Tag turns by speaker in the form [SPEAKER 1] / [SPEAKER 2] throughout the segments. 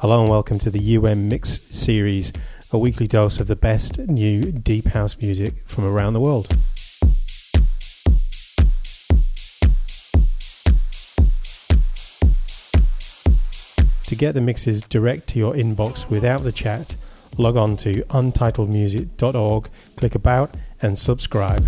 [SPEAKER 1] Hello and welcome to the UM Mix series, a weekly dose of the best new deep house music from around the world. To get the mixes direct to your inbox without the chat, log on to untitledmusic.org, click About, and subscribe.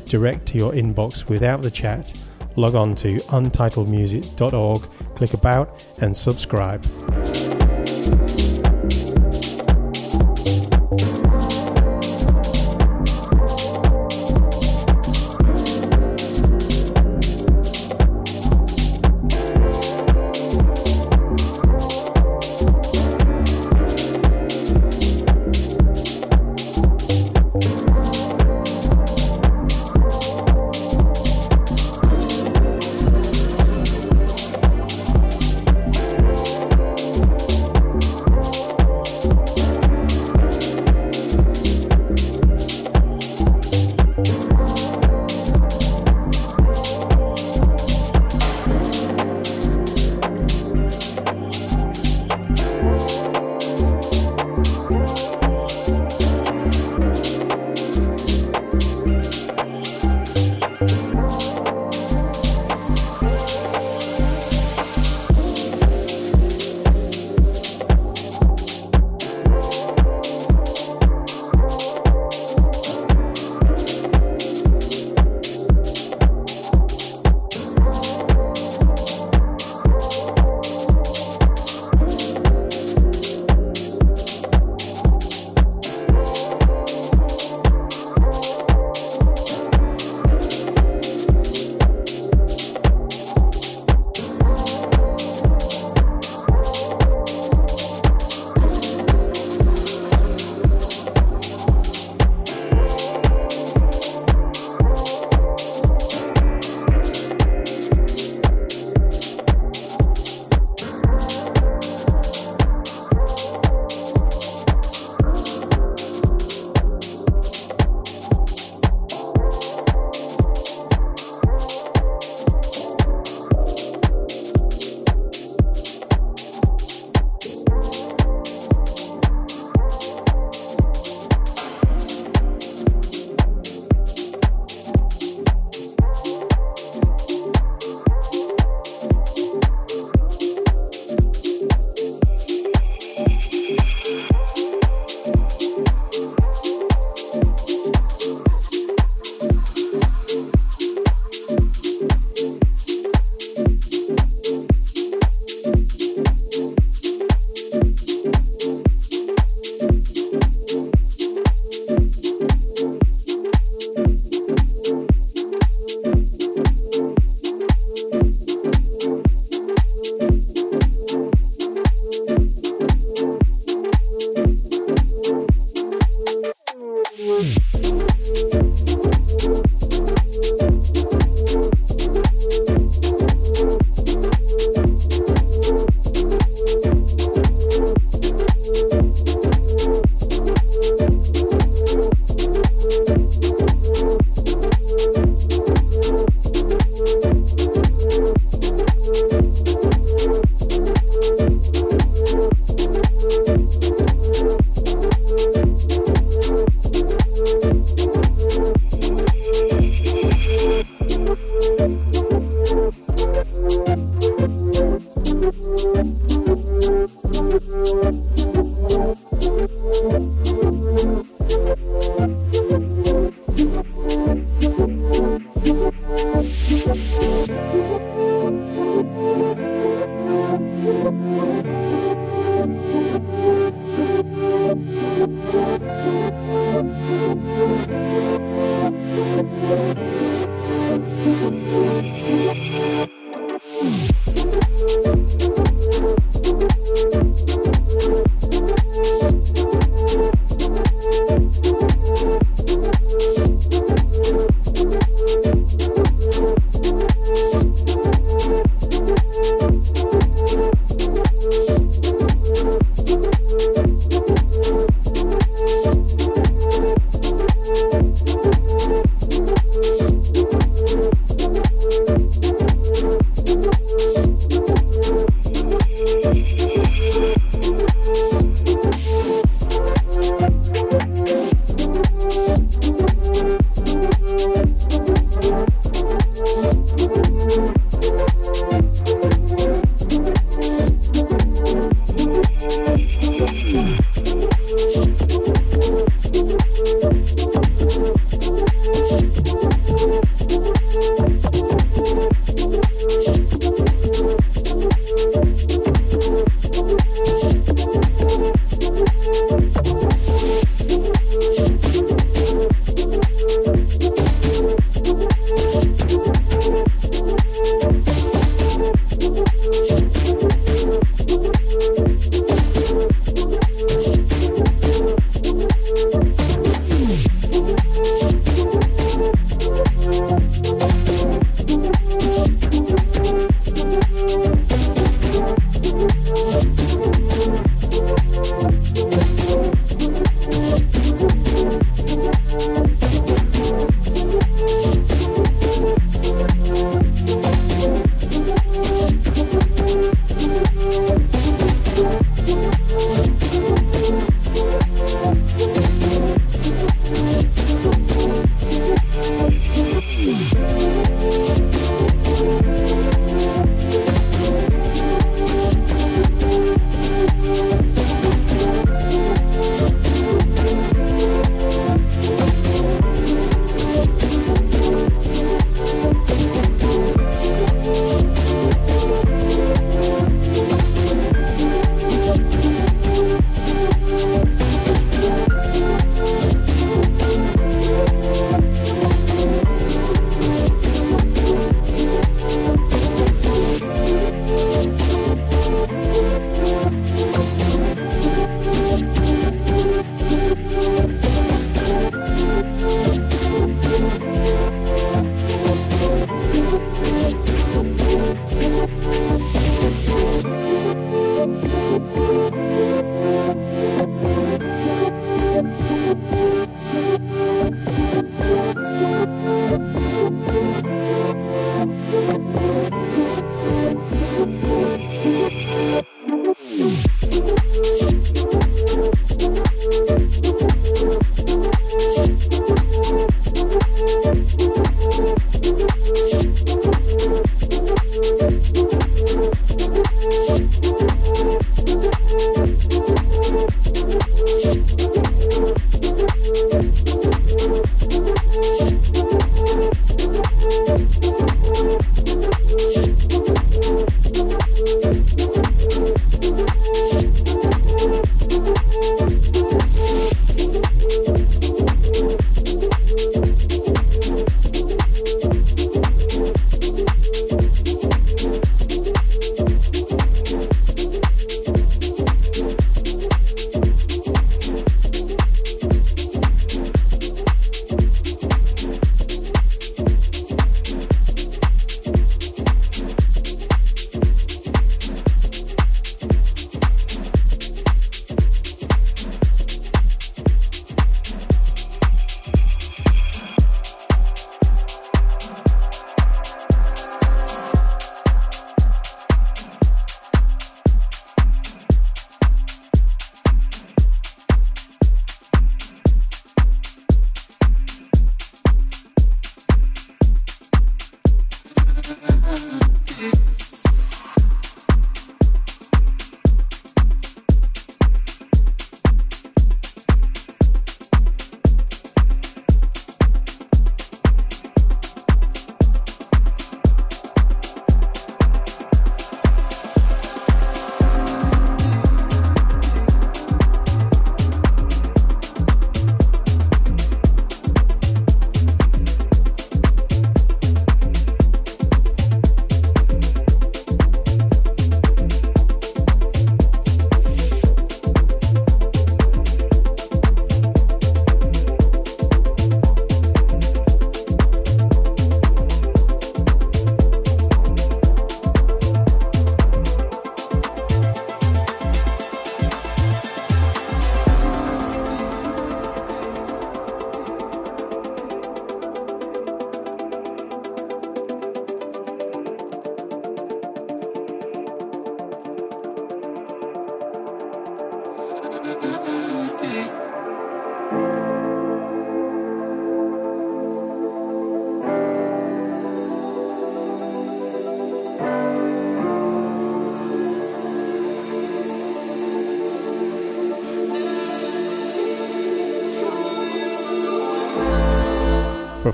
[SPEAKER 1] Direct to your inbox without the chat, log on to untitledmusic.org, click About, and subscribe.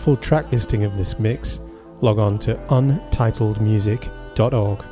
[SPEAKER 1] Full track listing of this mix, log on to untitledmusic.org.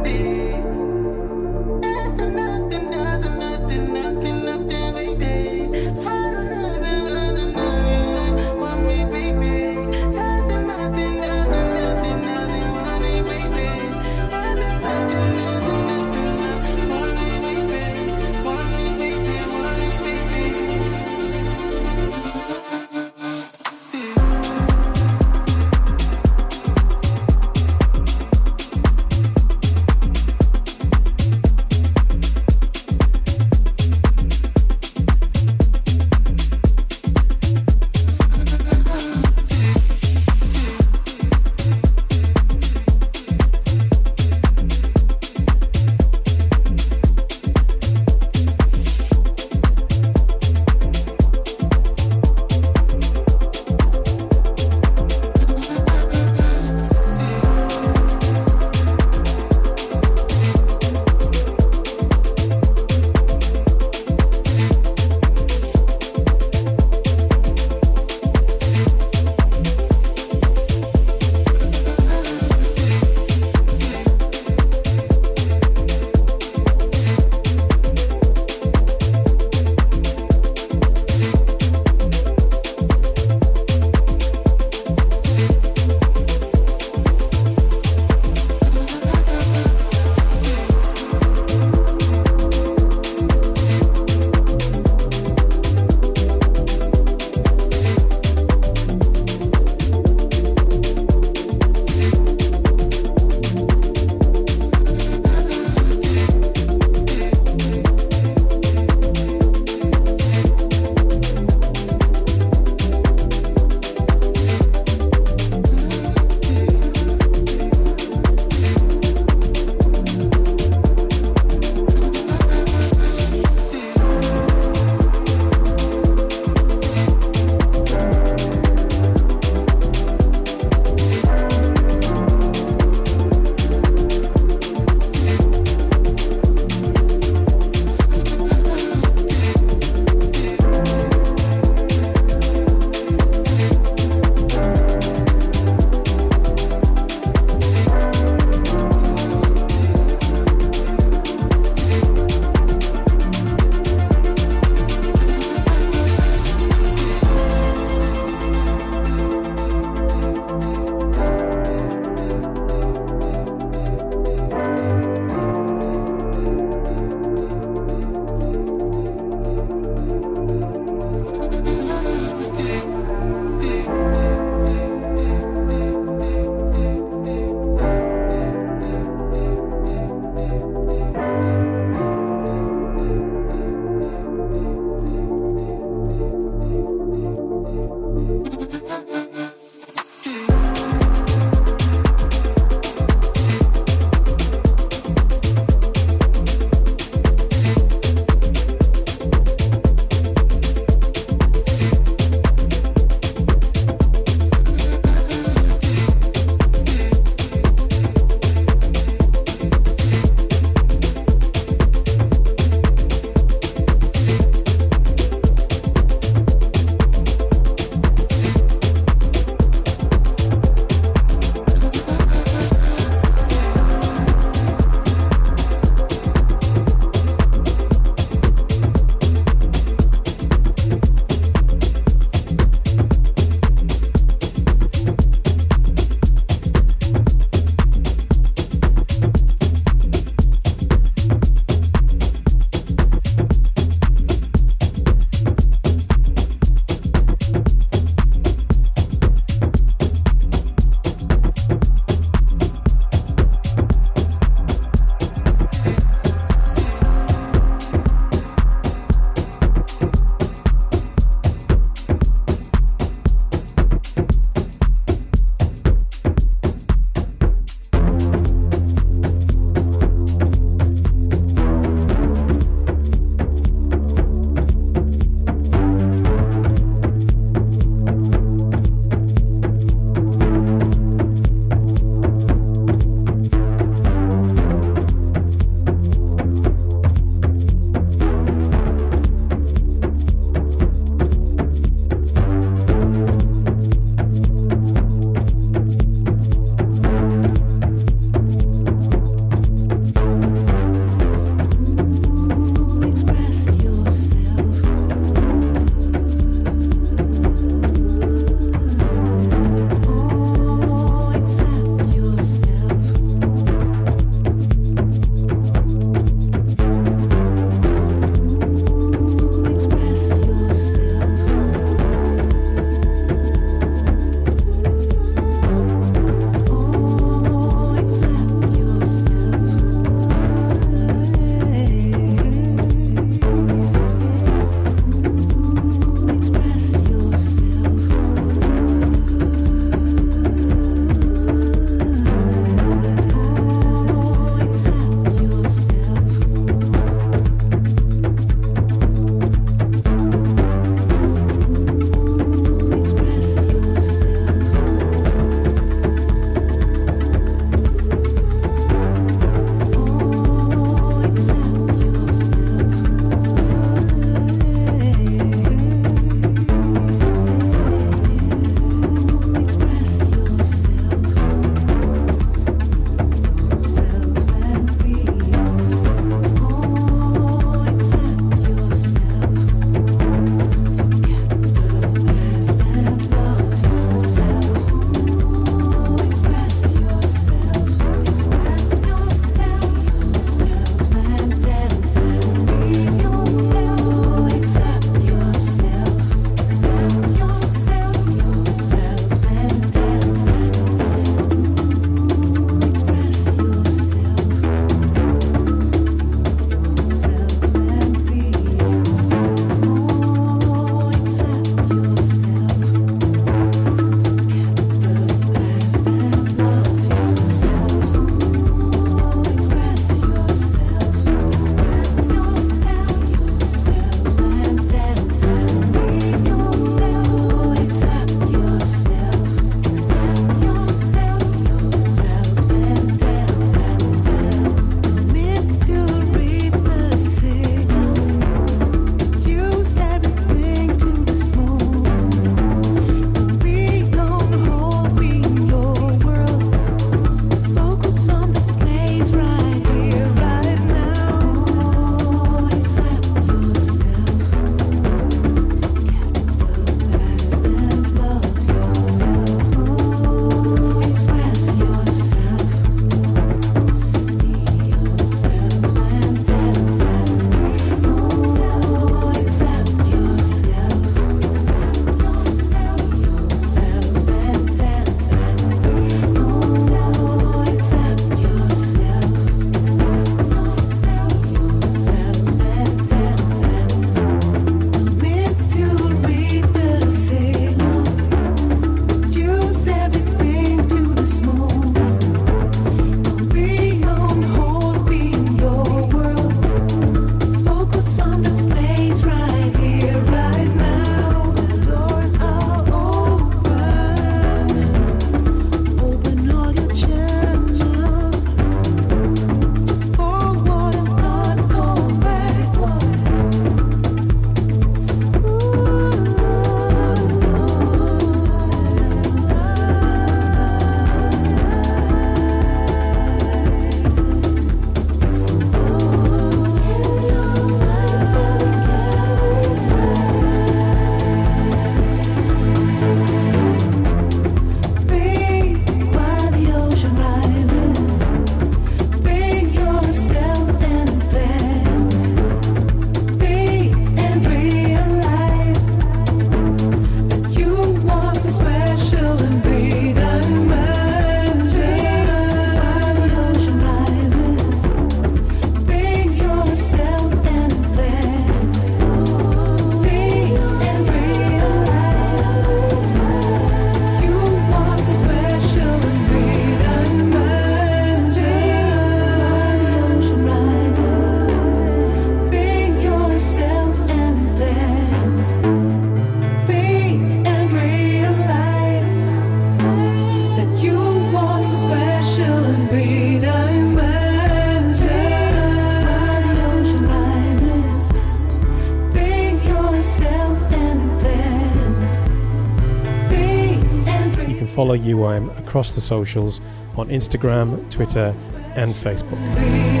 [SPEAKER 1] follow UIM across the socials on Instagram, Twitter, and Facebook.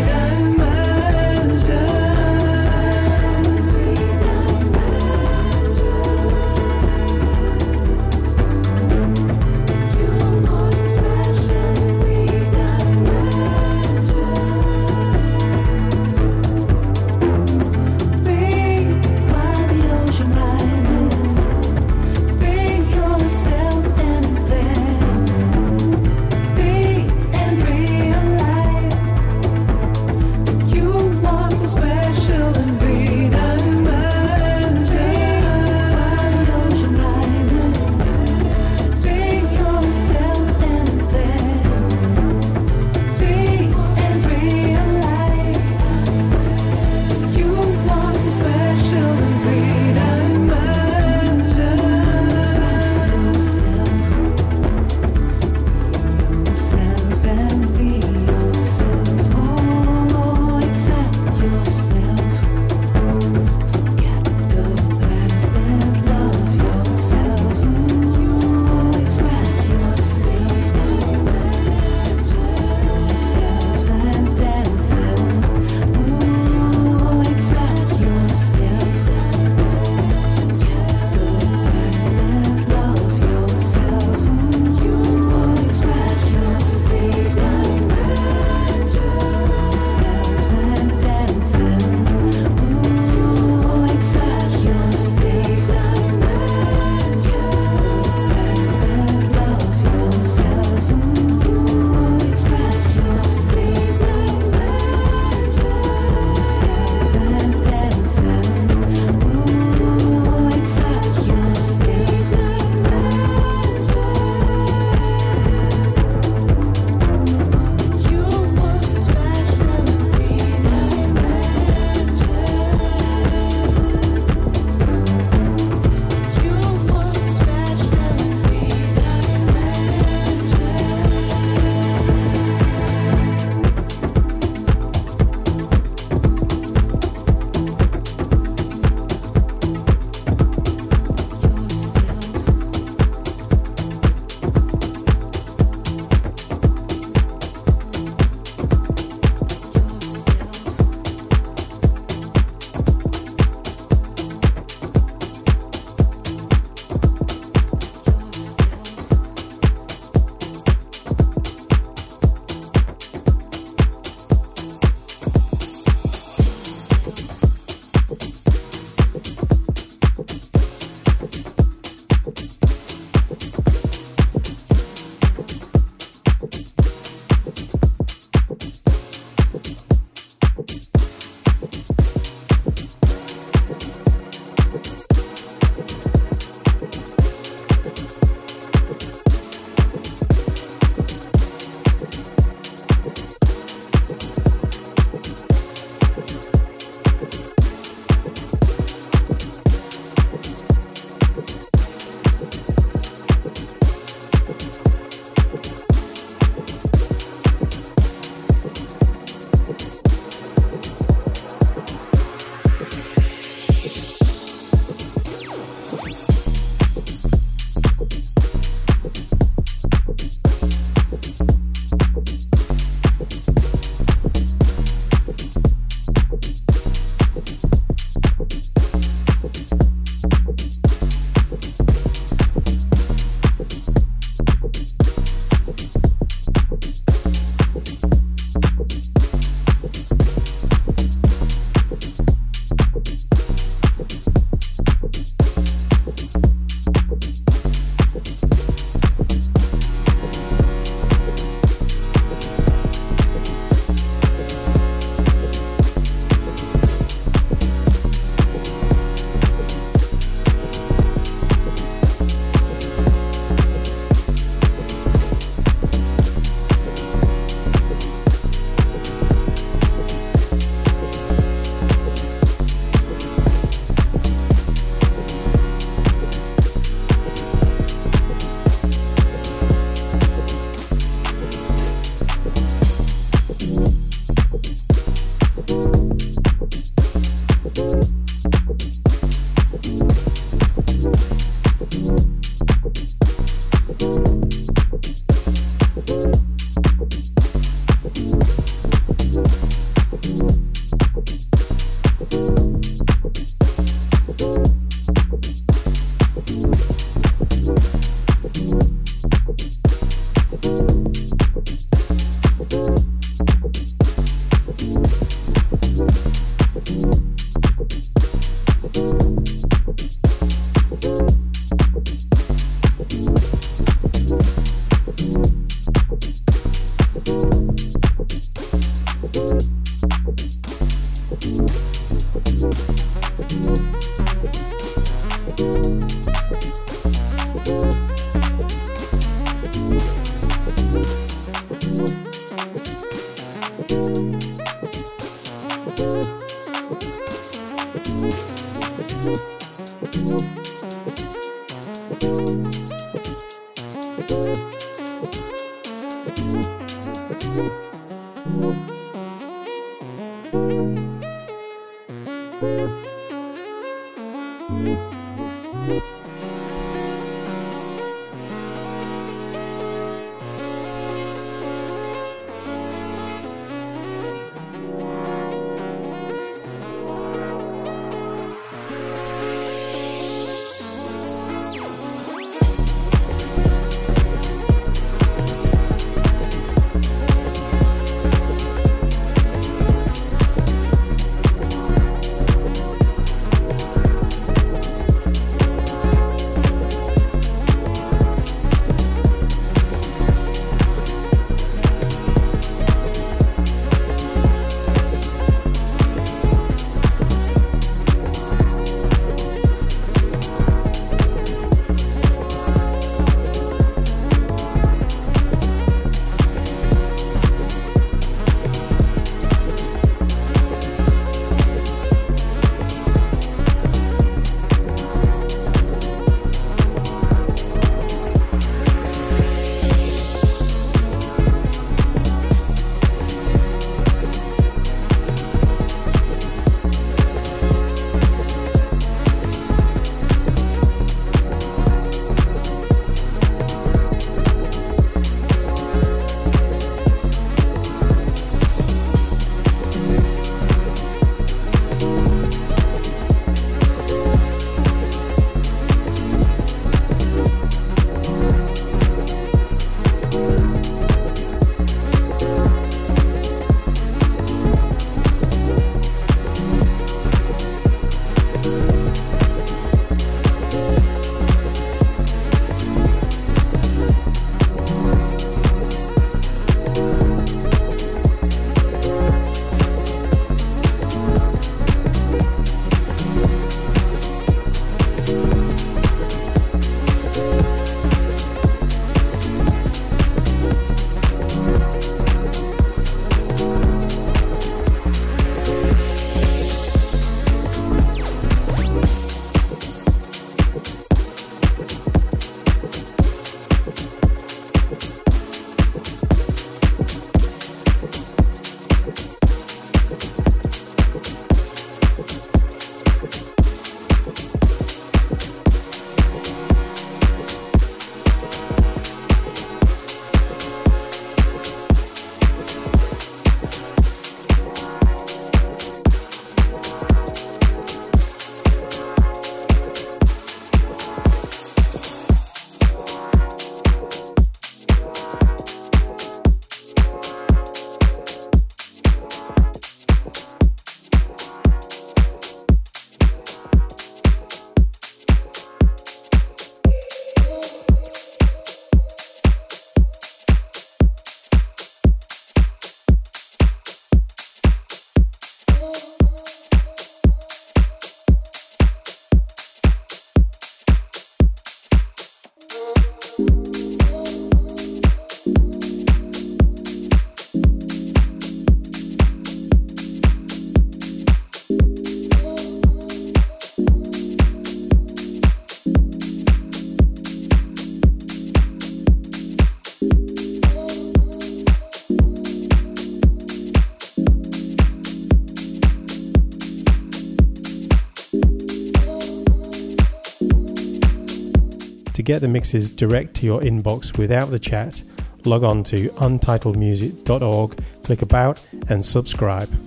[SPEAKER 1] Get the mixes direct to your inbox without the chat, log on to untitledmusic.org, click About, and subscribe.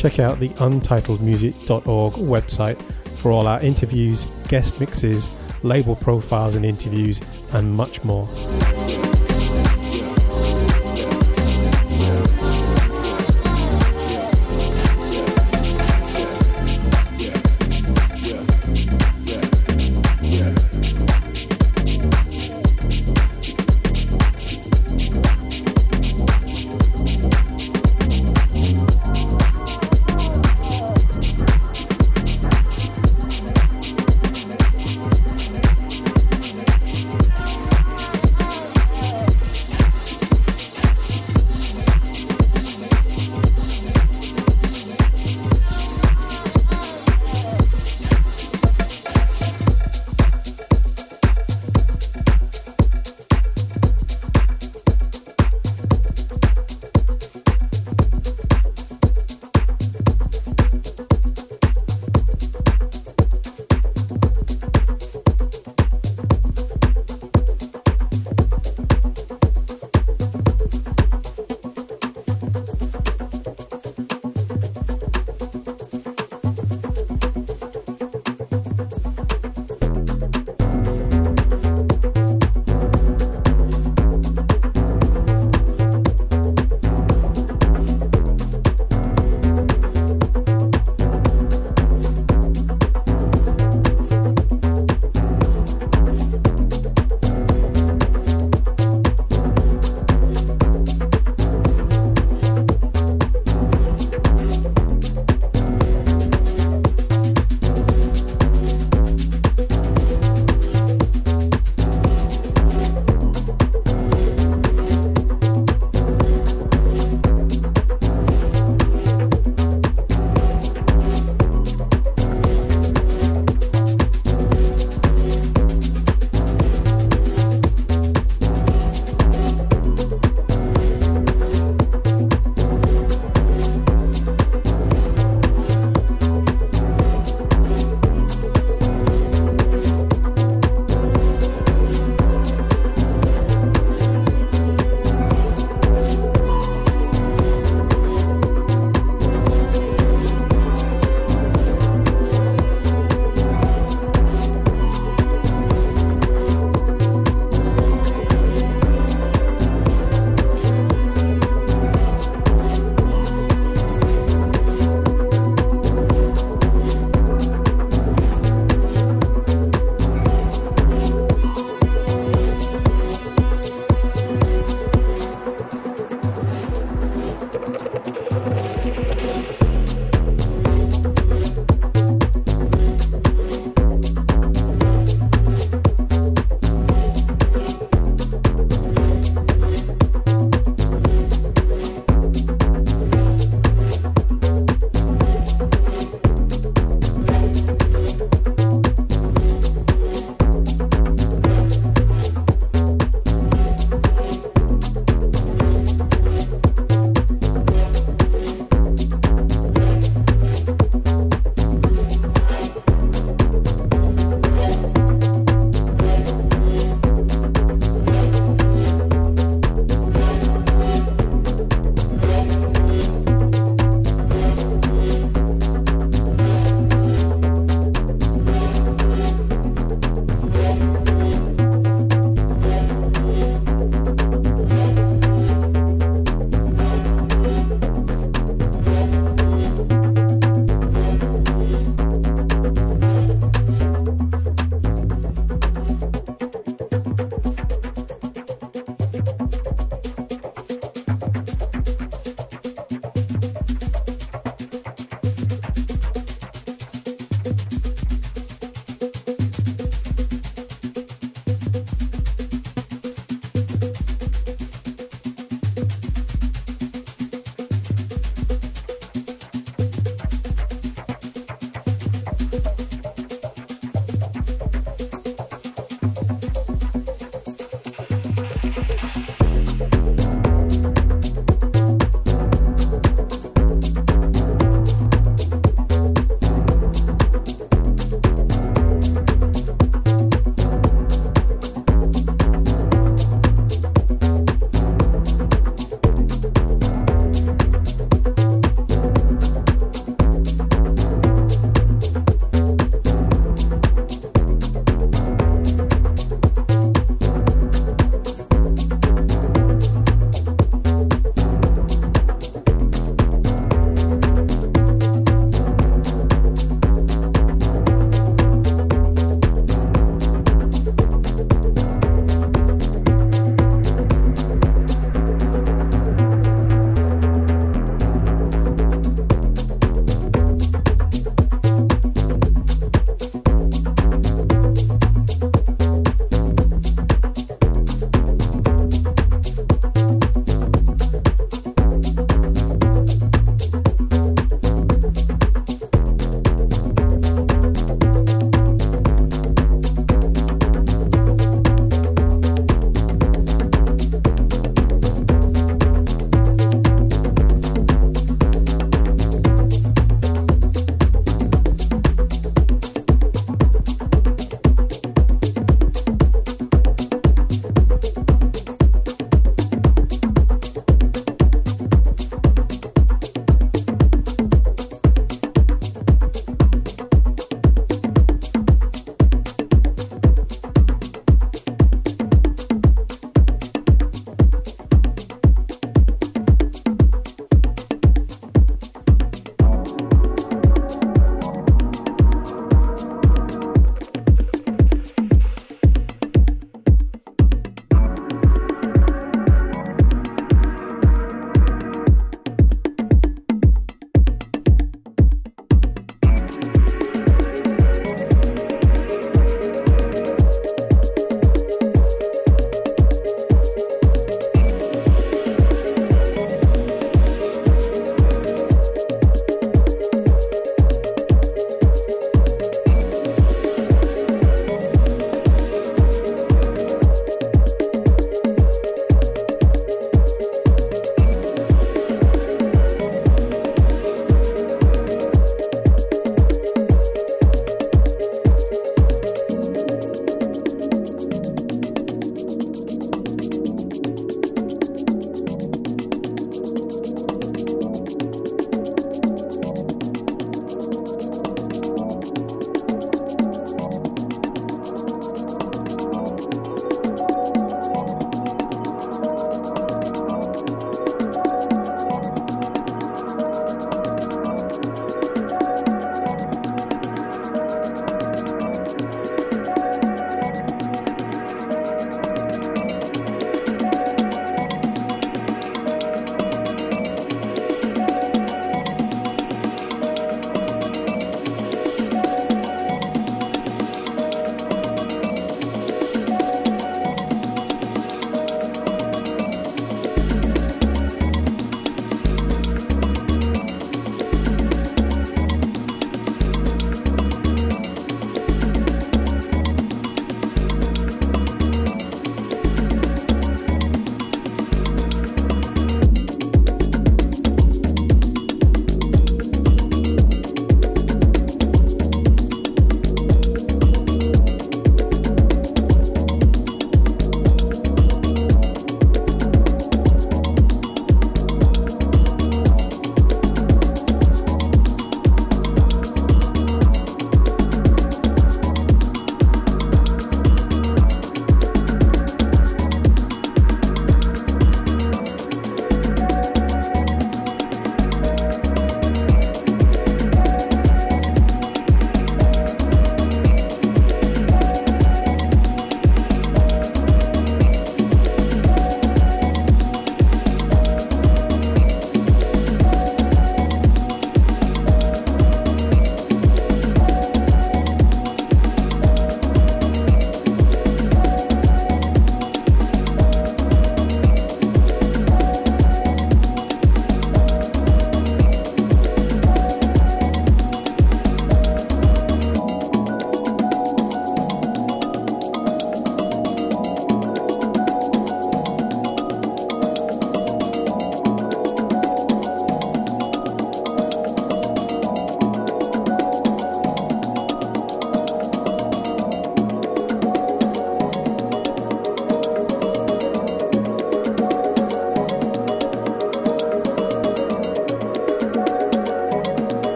[SPEAKER 1] Check out the untitledmusic.org website for all our interviews, guest mixes, label profiles and interviews, and much more.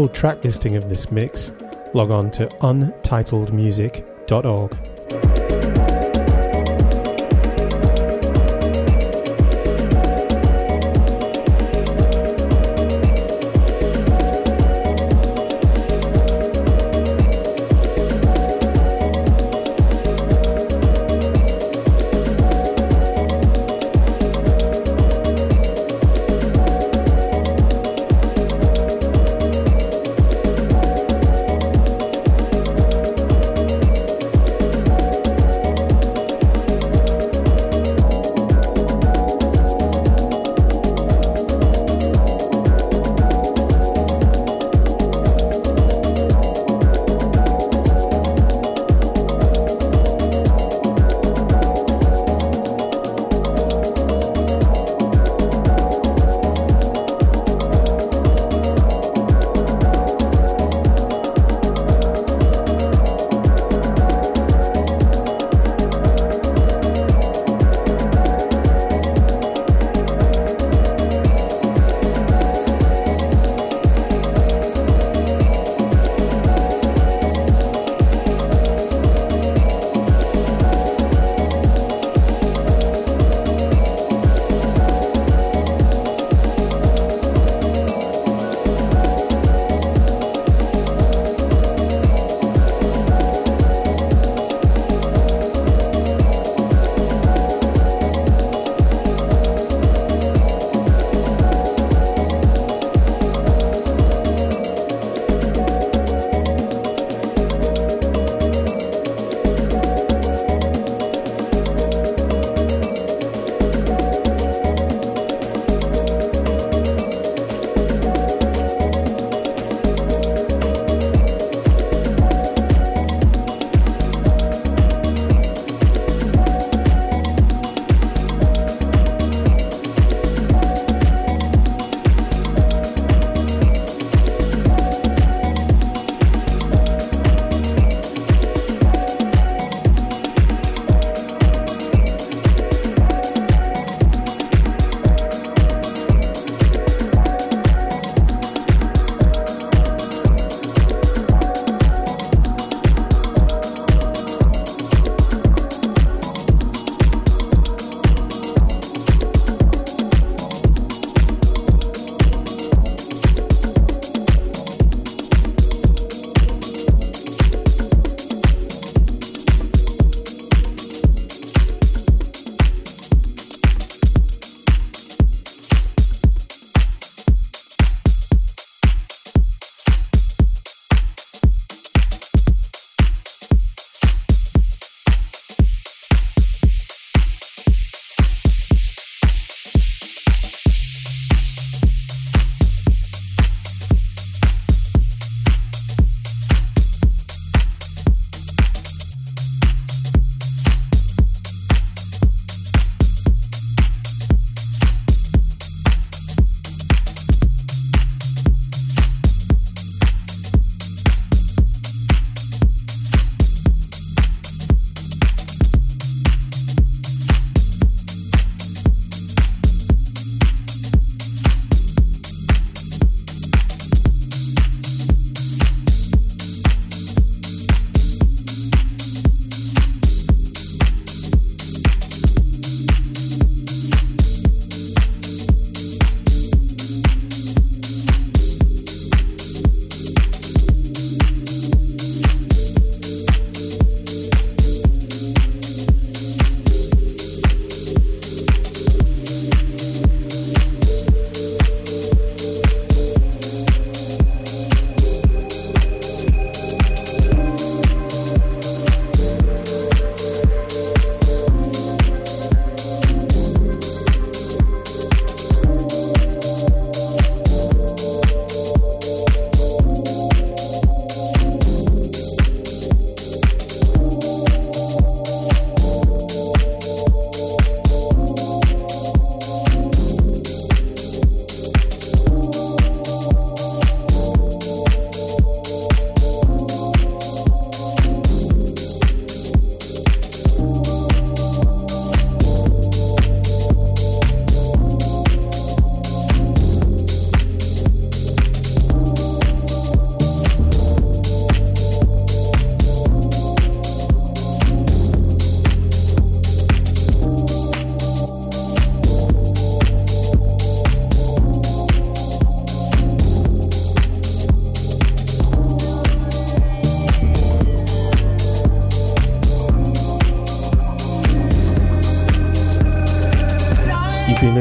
[SPEAKER 1] Full track listing of this mix, log on to untitledmusic.org.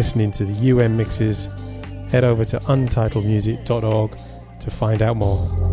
[SPEAKER 1] listening to the UM mixes, head over to untitledmusic.org to find out more.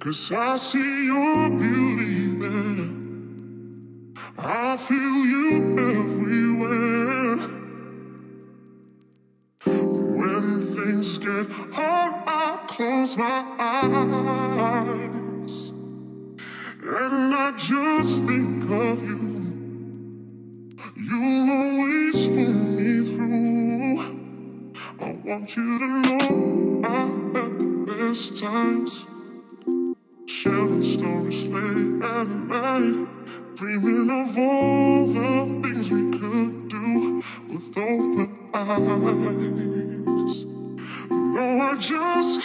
[SPEAKER 2] Cause I see your beauty there. I feel you everywhere. When things get hard, I close my eyes. just